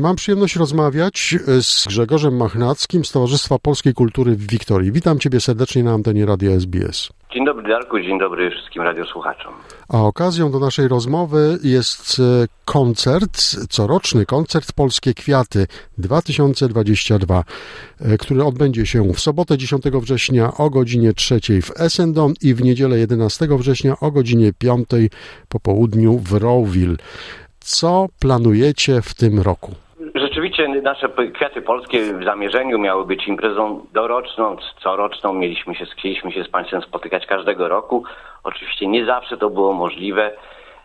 Mam przyjemność rozmawiać z Grzegorzem Machnackim z Towarzystwa Polskiej Kultury w Wiktorii. Witam Ciebie serdecznie na antenie Radia SBS. Dzień dobry Darku, dzień dobry wszystkim radiosłuchaczom. A okazją do naszej rozmowy jest e, koncert, coroczny koncert Polskie Kwiaty 2022, e, który odbędzie się w sobotę 10 września o godzinie 3 w Essendon i w niedzielę 11 września o godzinie 5 po południu w Rowville. Co planujecie w tym roku? Rzeczywiście nasze kwiaty polskie w zamierzeniu miały być imprezą doroczną, coroczną. Mieliśmy się, chcieliśmy się z Państwem spotykać każdego roku. Oczywiście nie zawsze to było możliwe.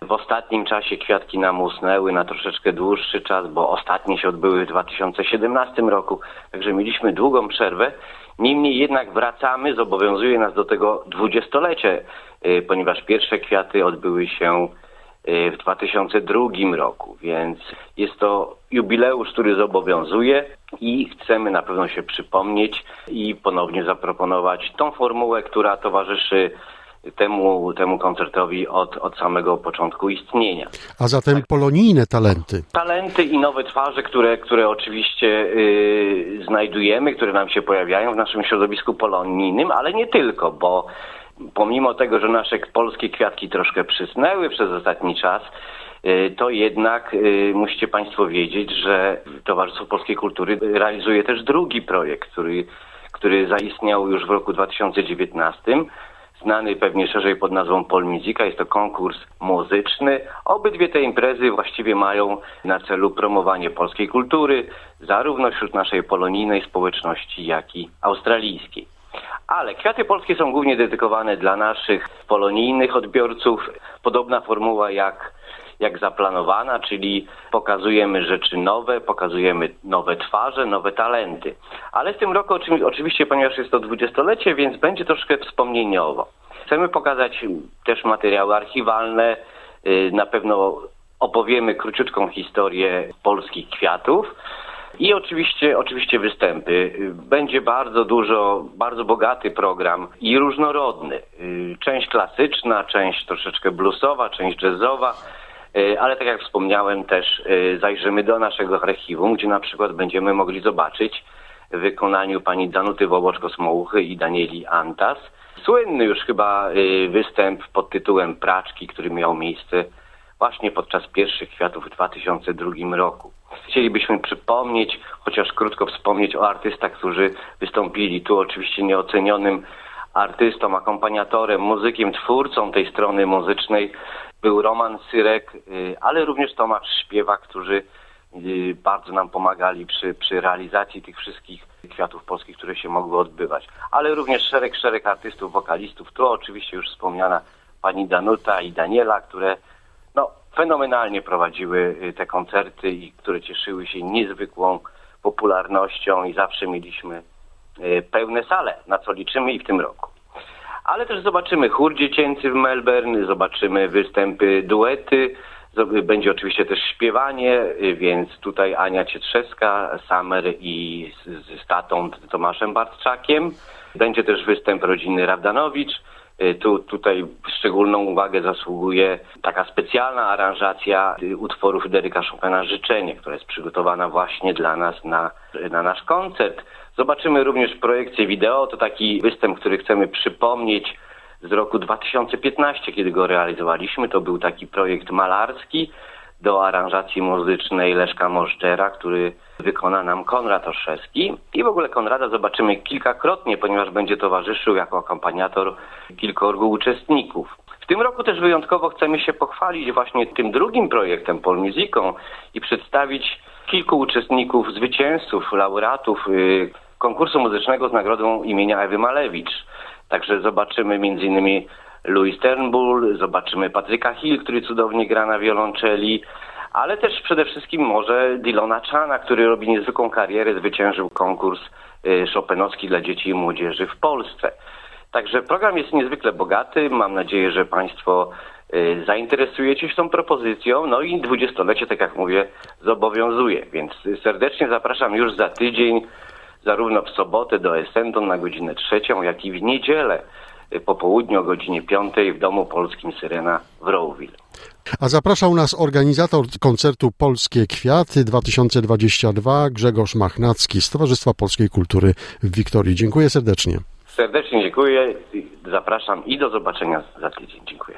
W ostatnim czasie kwiatki nam usnęły na troszeczkę dłuższy czas, bo ostatnie się odbyły w 2017 roku, także mieliśmy długą przerwę. Niemniej jednak wracamy, zobowiązuje nas do tego dwudziestolecie, y, ponieważ pierwsze kwiaty odbyły się w 2002 roku, więc jest to jubileusz, który zobowiązuje i chcemy na pewno się przypomnieć i ponownie zaproponować tą formułę, która towarzyszy temu, temu koncertowi od, od samego początku istnienia. A zatem polonijne talenty. Talenty i nowe twarze, które, które oczywiście yy, znajdujemy, które nam się pojawiają w naszym środowisku polonijnym, ale nie tylko, bo pomimo tego, że nasze polskie kwiatki troszkę przysnęły przez ostatni czas, y, to jednak y, musicie Państwo wiedzieć, że Towarzystwo Polskiej Kultury realizuje też drugi projekt, który, który zaistniał już w roku 2019 znany pewnie szerzej pod nazwą Polmuzyka. Jest to konkurs muzyczny. Obydwie te imprezy właściwie mają na celu promowanie polskiej kultury, zarówno wśród naszej polonijnej społeczności, jak i australijskiej. Ale kwiaty polskie są głównie dedykowane dla naszych polonijnych odbiorców. Podobna formuła jak, jak zaplanowana, czyli pokazujemy rzeczy nowe, pokazujemy nowe twarze, nowe talenty. Ale w tym roku oczywiście, ponieważ jest to dwudziestolecie, więc będzie troszkę wspomnieniowo. Chcemy pokazać też materiały archiwalne, y, na pewno opowiemy króciutką historię polskich kwiatów. I oczywiście, oczywiście występy. Będzie bardzo dużo, bardzo bogaty program i różnorodny. Część klasyczna, część troszeczkę bluesowa, część jazzowa. Ale tak jak wspomniałem, też zajrzymy do naszego archiwum, gdzie na przykład będziemy mogli zobaczyć w wykonaniu pani Danuty Wołoczko-Smołuchy i Danieli Antas słynny już chyba występ pod tytułem Praczki, który miał miejsce właśnie podczas pierwszych kwiatów w 2002 roku. Chcielibyśmy przypomnieć, chociaż krótko wspomnieć o artystach, którzy wystąpili. Tu oczywiście nieocenionym artystą, akompaniatorem, muzykiem, twórcą tej strony muzycznej był Roman Syrek, y, ale również Tomasz Śpiewak, którzy y, bardzo nam pomagali przy, przy realizacji tych wszystkich kwiatów polskich, które się mogły odbywać. Ale również szereg, szereg artystów, wokalistów. Tu oczywiście już wspomniana pani Danuta i Daniela, które fenomenalnie prowadziły y, te koncerty i które cieszyły się niezwykłą popularnością i zawsze mieliśmy y, pełne sale, na co liczymy i w tym roku. Ale też zobaczymy chór dziecięcy w Melbourne, zobaczymy występy, duety, będzie oczywiście też śpiewanie, y, więc tutaj Ania Cietrzewska, Samer i z, z tatą Tomaszem Bartczakiem. Będzie też występ rodziny Rabdanowicz. Y, tu, tutaj szczególną uwagę zasługuje taka specjalna aranżacja y, utworu Fryderyka Chopina Życzenie, która jest przygotowana właśnie dla nas na, na nasz koncert. Zobaczymy również projekcję wideo. To taki występ, który chcemy przypomnieć z roku 2015, kiedy go realizowaliśmy. To był taki projekt malarski do aranżacji muzycznej Leszka Możdżera, który wykona nam Konrad Orszewski. I w ogóle Konrada zobaczymy kilkakrotnie, ponieważ będzie towarzyszył jako akompaniator kilkorgu uczestników. W tym roku też wyjątkowo chcemy się pochwalić właśnie tym drugim projektem Polmuzyką i przedstawić kilku uczestników, zwycięzców, laureatów y, konkursu muzycznego z nagrodą imienia Ewy Malewicz. Także zobaczymy m.in. Louis Turnbull, zobaczymy Patryka Hill, który cudownie gra na wiolonczeli, ale też przede wszystkim może Dylona Chana, który robi niezwykłą karierę, zwyciężył konkurs y, Chopinowski dla dzieci i młodzieży w Polsce. Także program jest niezwykle bogaty. Mam nadzieję, że Państwo y, zainteresujecie się tą propozycją. No i dwudziestolecie, tak jak mówię, zobowiązuje. Więc serdecznie zapraszam już za tydzień zarówno w sobotę do Essendon na godzinę trzecią, jak i w niedzielę y, po południu o godzinie piątej w Domu Polskim Syrena w Rowville. A zapraszał nas organizator koncertu Polskie Kwiaty 2022 Grzegorz Machnacki z Towarzystwa Polskiej Kultury w Wiktorii. Dziękuję serdecznie. Serdecznie dziękuję, zapraszam i do zobaczenia za tydzień. Dziękuję.